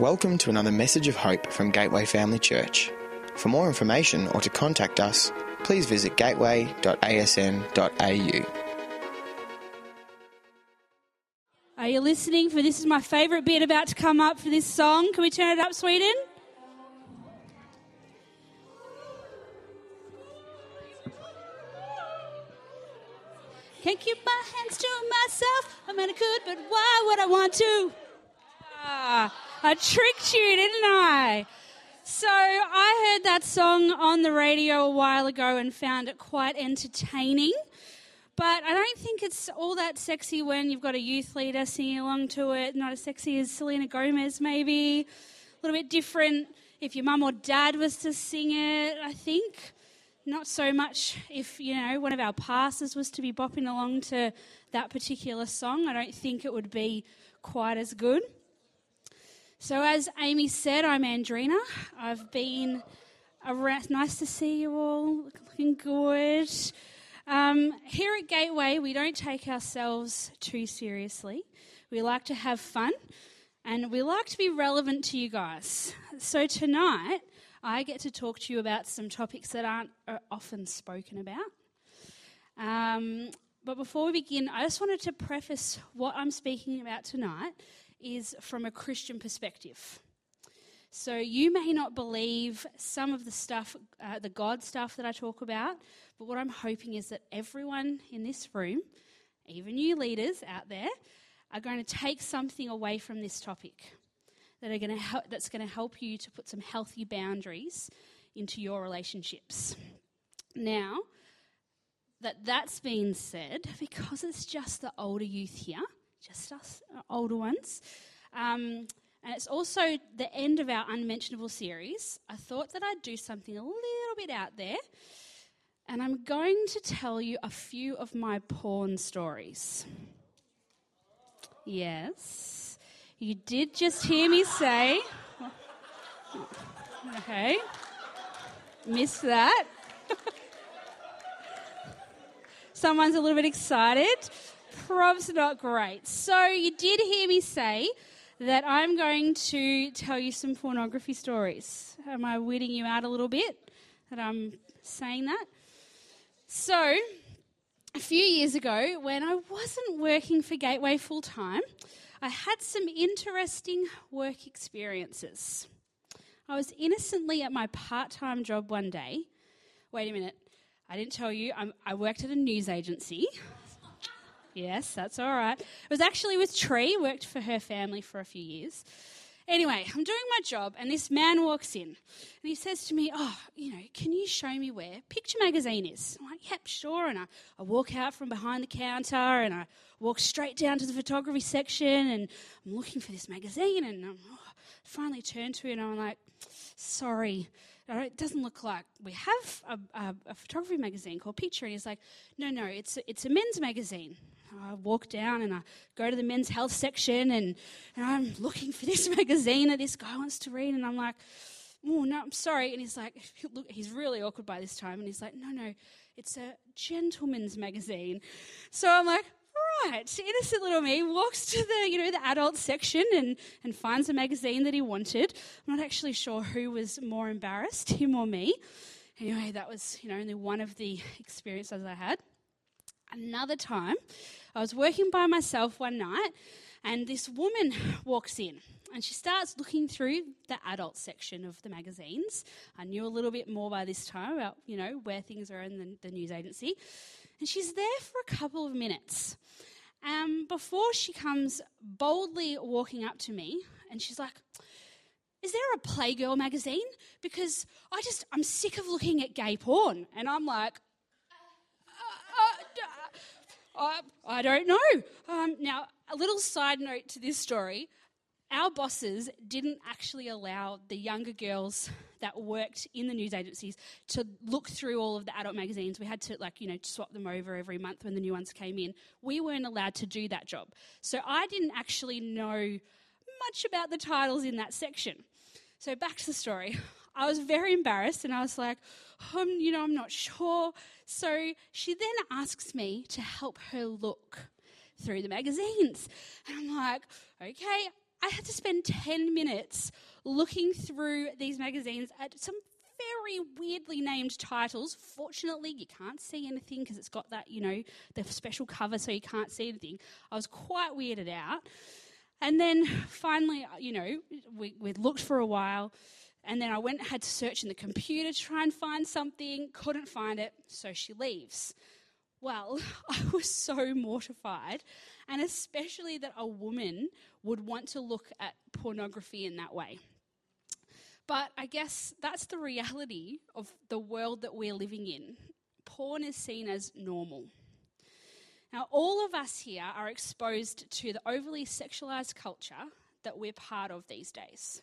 Welcome to another message of hope from Gateway Family Church. For more information or to contact us, please visit gateway.asn.au. Are you listening for this is my favourite bit about to come up for this song? Can we turn it up, Sweden? Can't keep my hands to myself. I mean, I could, but why would I want to? Ah, I tricked you, didn't I? So I heard that song on the radio a while ago and found it quite entertaining. But I don't think it's all that sexy when you've got a youth leader singing along to it. Not as sexy as Selena Gomez, maybe. A little bit different if your mum or dad was to sing it, I think. Not so much if, you know, one of our pastors was to be bopping along to that particular song. I don't think it would be quite as good. So, as Amy said, I'm Andrina. I've been around. Nice to see you all. Looking good. Um, here at Gateway, we don't take ourselves too seriously. We like to have fun and we like to be relevant to you guys. So, tonight, I get to talk to you about some topics that aren't uh, often spoken about. Um, but before we begin, I just wanted to preface what I'm speaking about tonight is from a Christian perspective. So you may not believe some of the stuff, uh, the God stuff that I talk about, but what I'm hoping is that everyone in this room, even you leaders out there, are going to take something away from this topic that are going to help, that's going to help you to put some healthy boundaries into your relationships. Now, that that's been said, because it's just the older youth here, just us uh, older ones. Um, and it's also the end of our unmentionable series. I thought that I'd do something a little bit out there. And I'm going to tell you a few of my porn stories. Yes. You did just hear me say. Okay. Missed that. Someone's a little bit excited. Prob's not great. So, you did hear me say that I'm going to tell you some pornography stories. Am I weeding you out a little bit that I'm saying that? So, a few years ago, when I wasn't working for Gateway full time, I had some interesting work experiences. I was innocently at my part time job one day. Wait a minute, I didn't tell you, I'm, i worked at a news agency. Yes, that's all right. It was actually with Tree, worked for her family for a few years. Anyway, I'm doing my job, and this man walks in, and he says to me, "Oh, you know, can you show me where Picture Magazine is?" I'm like, "Yep, sure." And I, I walk out from behind the counter, and I walk straight down to the photography section, and I'm looking for this magazine, and I'm, oh, finally turn to it, and I'm like, "Sorry." It doesn't look like we have a, a, a photography magazine called Picture. And he's like, no, no, it's a, it's a men's magazine. I walk down and I go to the men's health section and, and I'm looking for this magazine that this guy wants to read. And I'm like, oh, no, I'm sorry. And he's like, look, he's really awkward by this time. And he's like, no, no, it's a gentleman's magazine. So I'm like, right. Innocent little me walks to the, you know, the adult section and, and finds a magazine that he wanted. I'm not actually sure who was more embarrassed, him or me. Anyway, that was, you know, only one of the experiences I had. Another time, I was working by myself one night, and this woman walks in and she starts looking through the adult section of the magazines. I knew a little bit more by this time about, you know, where things are in the, the news agency. And she's there for a couple of minutes. Um, before she comes boldly walking up to me, and she's like, is there a Playgirl magazine? Because I just, I'm sick of looking at gay porn. And I'm like, I, I don't know. Um, now, a little side note to this story our bosses didn't actually allow the younger girls that worked in the news agencies to look through all of the adult magazines. We had to, like, you know, swap them over every month when the new ones came in. We weren't allowed to do that job. So I didn't actually know much about the titles in that section. So back to the story. I was very embarrassed and I was like, um, you know, I'm not sure. So she then asks me to help her look through the magazines. And I'm like, okay, I had to spend 10 minutes looking through these magazines at some very weirdly named titles. Fortunately, you can't see anything because it's got that, you know, the special cover so you can't see anything. I was quite weirded out. And then finally, you know, we, we looked for a while. And then I went and had to search in the computer to try and find something, couldn't find it, so she leaves. Well, I was so mortified, and especially that a woman would want to look at pornography in that way. But I guess that's the reality of the world that we're living in. Porn is seen as normal. Now, all of us here are exposed to the overly sexualized culture that we're part of these days.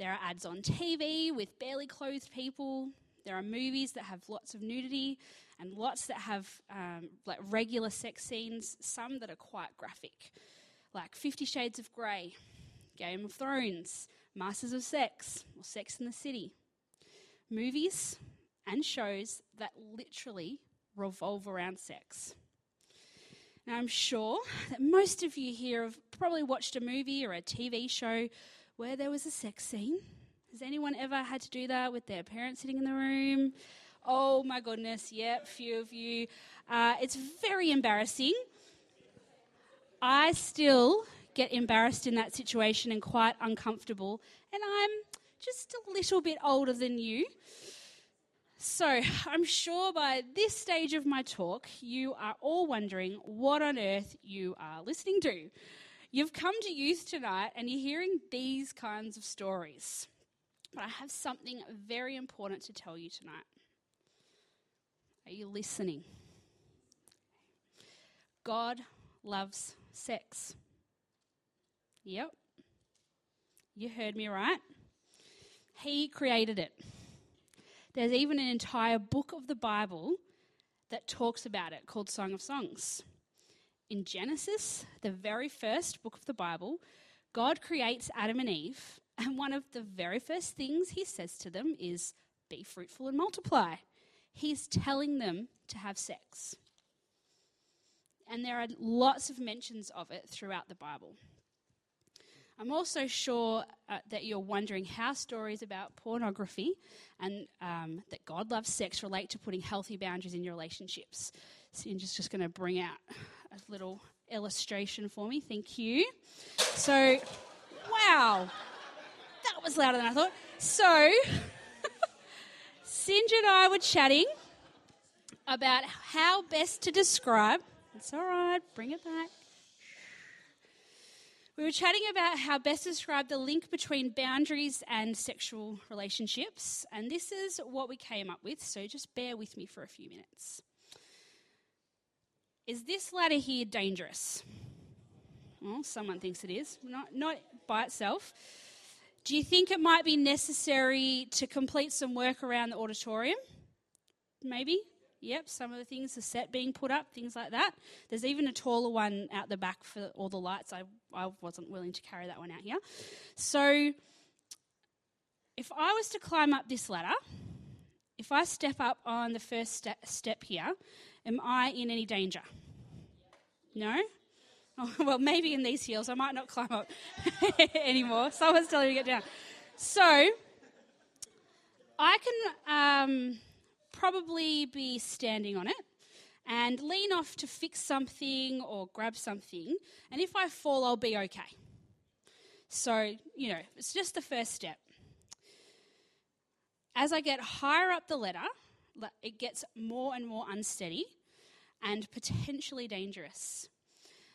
There are ads on TV with barely clothed people. There are movies that have lots of nudity and lots that have um, like regular sex scenes, some that are quite graphic, like Fifty Shades of Grey, Game of Thrones, Masters of Sex, or Sex in the City. Movies and shows that literally revolve around sex. Now, I'm sure that most of you here have probably watched a movie or a TV show where there was a sex scene. Has anyone ever had to do that with their parents sitting in the room? Oh my goodness, yep, few of you. Uh, it's very embarrassing. I still get embarrassed in that situation and quite uncomfortable, and I'm just a little bit older than you. So, I'm sure by this stage of my talk, you are all wondering what on earth you are listening to. You've come to youth tonight and you're hearing these kinds of stories. But I have something very important to tell you tonight. Are you listening? God loves sex. Yep. You heard me right. He created it. There's even an entire book of the Bible that talks about it called Song of Songs. In Genesis, the very first book of the Bible, God creates Adam and Eve, and one of the very first things he says to them is, Be fruitful and multiply. He's telling them to have sex. And there are lots of mentions of it throughout the Bible. I'm also sure uh, that you're wondering how stories about pornography and um, that God loves sex relate to putting healthy boundaries in your relationships. I'm just going to bring out a little illustration for me. Thank you. So, wow, that was louder than I thought. So, Sinja and I were chatting about how best to describe. It's all right, bring it back we were chatting about how best to describe the link between boundaries and sexual relationships, and this is what we came up with, so just bear with me for a few minutes. Is this ladder here dangerous? Well, someone thinks it is, not, not by itself. Do you think it might be necessary to complete some work around the auditorium? Maybe. Yep, some of the things, the set being put up, things like that. There's even a taller one out the back for all the lights. I, I wasn't willing to carry that one out here. So, if I was to climb up this ladder, if I step up on the first step, step here, am I in any danger? No? Oh, well, maybe in these heels. I might not climb up anymore. Someone's telling me to get down. So, I can. Um, probably be standing on it and lean off to fix something or grab something. And if I fall, I'll be okay. So, you know, it's just the first step. As I get higher up the ladder, it gets more and more unsteady and potentially dangerous.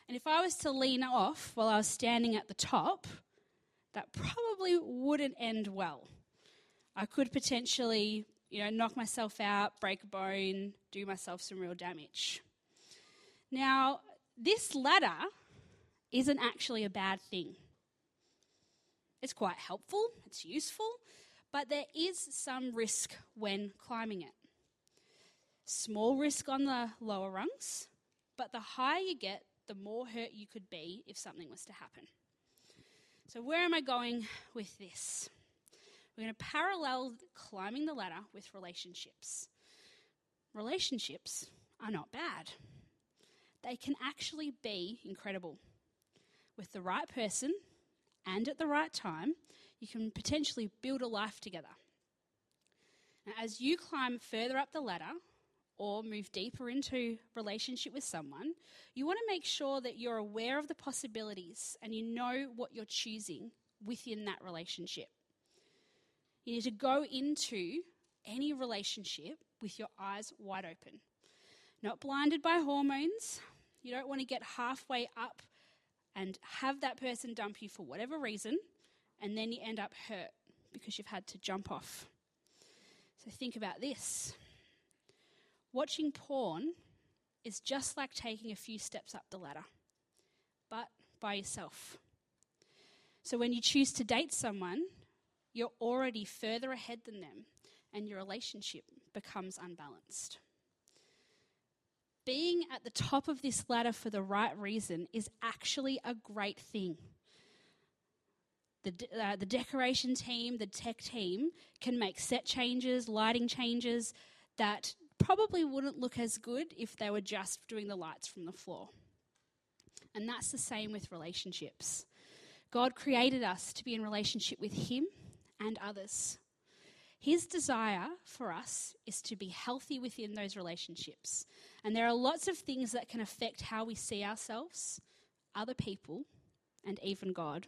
And if I was to lean off while I was standing at the top, that probably wouldn't end well. I could potentially you know, knock myself out, break a bone, do myself some real damage. Now, this ladder isn't actually a bad thing. It's quite helpful, it's useful, but there is some risk when climbing it. Small risk on the lower rungs, but the higher you get, the more hurt you could be if something was to happen. So, where am I going with this? We're going to parallel climbing the ladder with relationships. Relationships are not bad, they can actually be incredible. with the right person and at the right time, you can potentially build a life together. Now, as you climb further up the ladder or move deeper into relationship with someone, you want to make sure that you're aware of the possibilities and you know what you're choosing within that relationship. You need to go into any relationship with your eyes wide open, not blinded by hormones. You don't want to get halfway up and have that person dump you for whatever reason, and then you end up hurt because you've had to jump off. So think about this watching porn is just like taking a few steps up the ladder, but by yourself. So when you choose to date someone, you're already further ahead than them, and your relationship becomes unbalanced. Being at the top of this ladder for the right reason is actually a great thing. The, uh, the decoration team, the tech team can make set changes, lighting changes that probably wouldn't look as good if they were just doing the lights from the floor. And that's the same with relationships. God created us to be in relationship with Him and others. His desire for us is to be healthy within those relationships. And there are lots of things that can affect how we see ourselves, other people, and even God.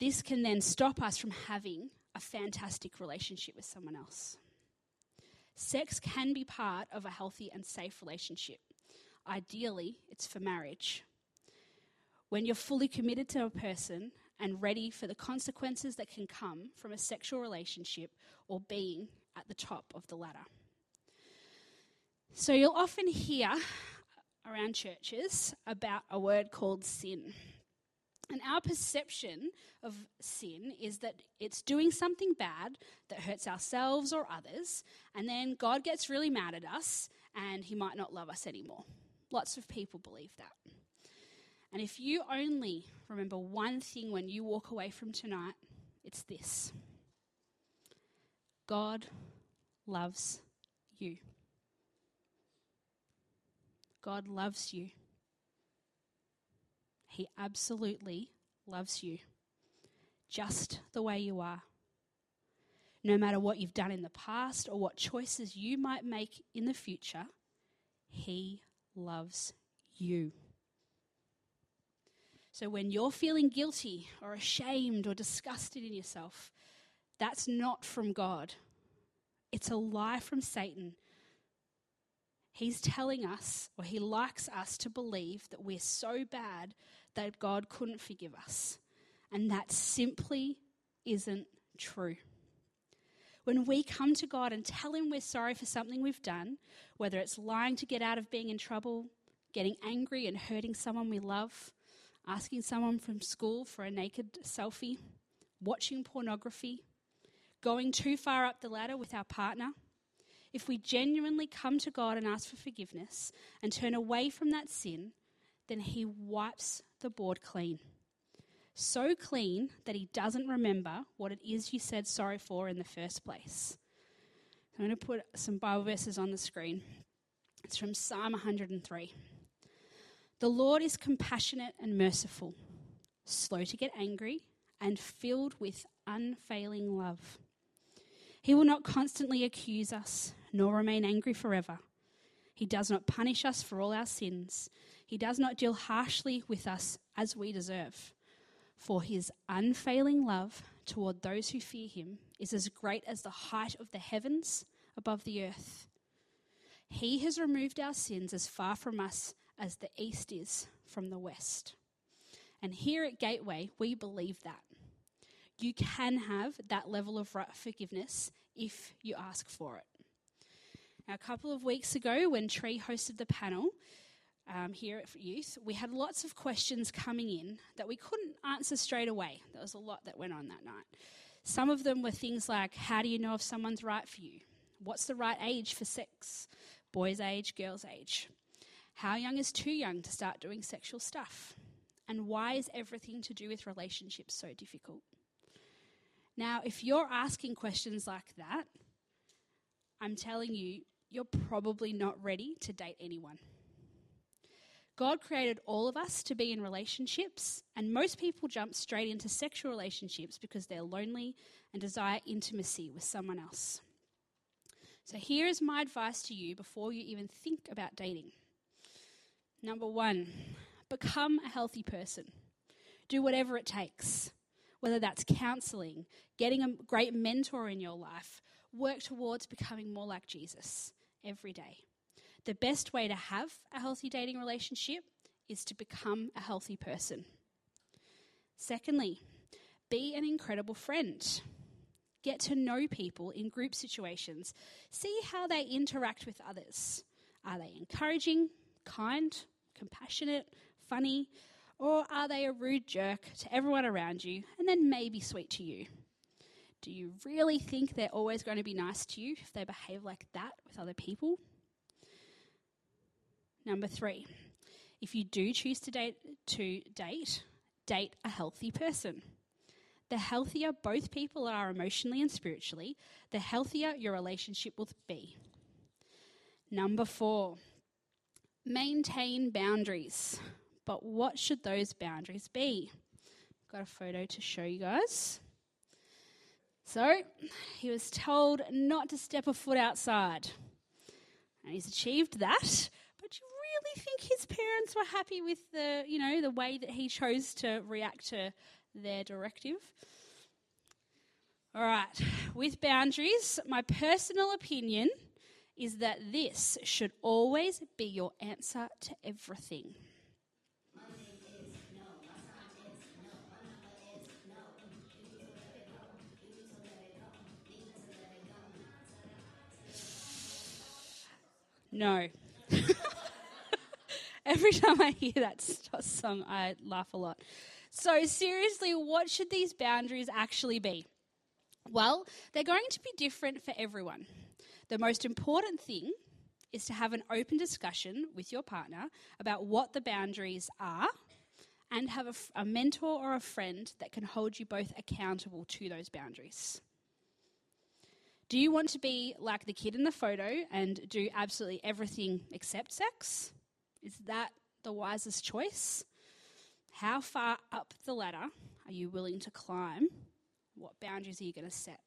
This can then stop us from having a fantastic relationship with someone else. Sex can be part of a healthy and safe relationship. Ideally, it's for marriage. When you're fully committed to a person and ready for the consequences that can come from a sexual relationship or being at the top of the ladder. So, you'll often hear around churches about a word called sin. And our perception of sin is that it's doing something bad that hurts ourselves or others, and then God gets really mad at us and he might not love us anymore. Lots of people believe that. And if you only remember one thing when you walk away from tonight, it's this God loves you. God loves you. He absolutely loves you, just the way you are. No matter what you've done in the past or what choices you might make in the future, He loves you. So when you're feeling guilty or ashamed or disgusted in yourself, that's not from God. It's a lie from Satan. He's telling us, or he likes us to believe that we're so bad that God couldn't forgive us. And that simply isn't true. When we come to God and tell Him we're sorry for something we've done, whether it's lying to get out of being in trouble, getting angry and hurting someone we love, asking someone from school for a naked selfie, watching pornography, going too far up the ladder with our partner, if we genuinely come to God and ask for forgiveness and turn away from that sin, then He wipes the board clean. So clean that He doesn't remember what it is you said sorry for in the first place. I'm going to put some Bible verses on the screen. It's from Psalm 103. The Lord is compassionate and merciful, slow to get angry, and filled with unfailing love. He will not constantly accuse us, nor remain angry forever. He does not punish us for all our sins. He does not deal harshly with us as we deserve. For his unfailing love toward those who fear him is as great as the height of the heavens above the earth. He has removed our sins as far from us as the east is from the west. And here at Gateway, we believe that. You can have that level of forgiveness if you ask for it. Now, a couple of weeks ago, when Tree hosted the panel um, here at Youth, we had lots of questions coming in that we couldn't answer straight away. There was a lot that went on that night. Some of them were things like How do you know if someone's right for you? What's the right age for sex? Boy's age, girl's age. How young is too young to start doing sexual stuff? And why is everything to do with relationships so difficult? Now, if you're asking questions like that, I'm telling you, you're probably not ready to date anyone. God created all of us to be in relationships, and most people jump straight into sexual relationships because they're lonely and desire intimacy with someone else. So, here is my advice to you before you even think about dating. Number one, become a healthy person. Do whatever it takes, whether that's counseling, getting a great mentor in your life, work towards becoming more like Jesus every day. The best way to have a healthy dating relationship is to become a healthy person. Secondly, be an incredible friend. Get to know people in group situations. See how they interact with others. Are they encouraging, kind, compassionate, funny, or are they a rude jerk to everyone around you and then maybe sweet to you? Do you really think they're always going to be nice to you if they behave like that with other people? Number three, if you do choose to date, to date, date a healthy person. The healthier both people are emotionally and spiritually, the healthier your relationship will be. Number four, maintain boundaries. But what should those boundaries be? Got a photo to show you guys. So, he was told not to step a foot outside. And he's achieved that But do you really think his parents were happy with the, you know, the way that he chose to react to their directive. All right, with boundaries, my personal opinion is that this should always be your answer to everything. No. Every time I hear that song, I laugh a lot. So, seriously, what should these boundaries actually be? Well, they're going to be different for everyone. The most important thing is to have an open discussion with your partner about what the boundaries are and have a, a, mentor or a friend that can hold you both accountable to those boundaries. Do you want to be like the kid in the photo and do absolutely everything except sex? Is that the wisest choice? How far up the ladder are you willing to climb? What boundaries are you going to set?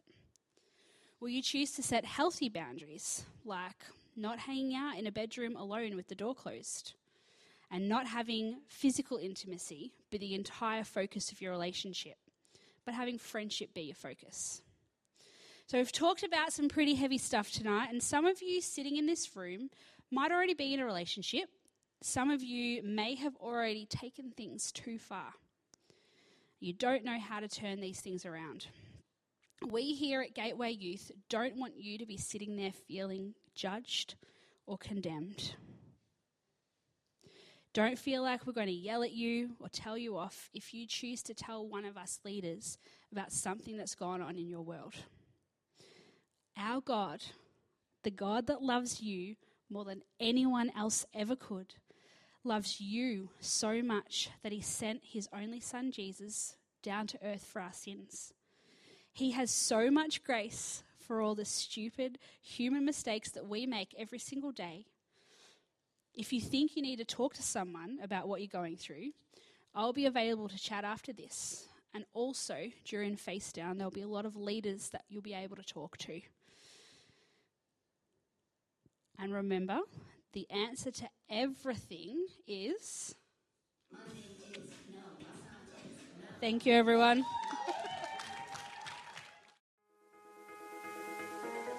Will you choose to set healthy boundaries, like not hanging out in a bedroom alone with the door closed, and not having physical intimacy be the entire focus of your relationship, but having friendship be your focus? So, we've talked about some pretty heavy stuff tonight, and some of you sitting in this room might already be in a relationship some of you may have already taken things too far. You don't know how to turn these things around. We here at Gateway Youth don't want you to be sitting there feeling judged or condemned. Don't feel like we're going to yell at you or tell you off if you choose to tell one of us leaders about something that's gone on in your world. Our God, the God that loves you more than anyone else ever could, loves you so much that he sent his only son Jesus down to earth for our sins. He has so much grace for all the stupid human mistakes that we make every single day. If you think you need to talk to someone about what you're going through, I'll be available to chat after this. And also, during Face Down, there'll be a lot of leaders that you'll be able to talk to. And remember, the answer to everything is. Thank you, everyone.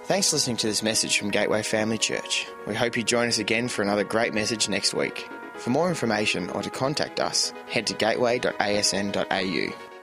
Thanks for listening to this message from Gateway Family Church. We hope you join us again for another great message next week. For more information or to contact us, head to gateway.asn.au.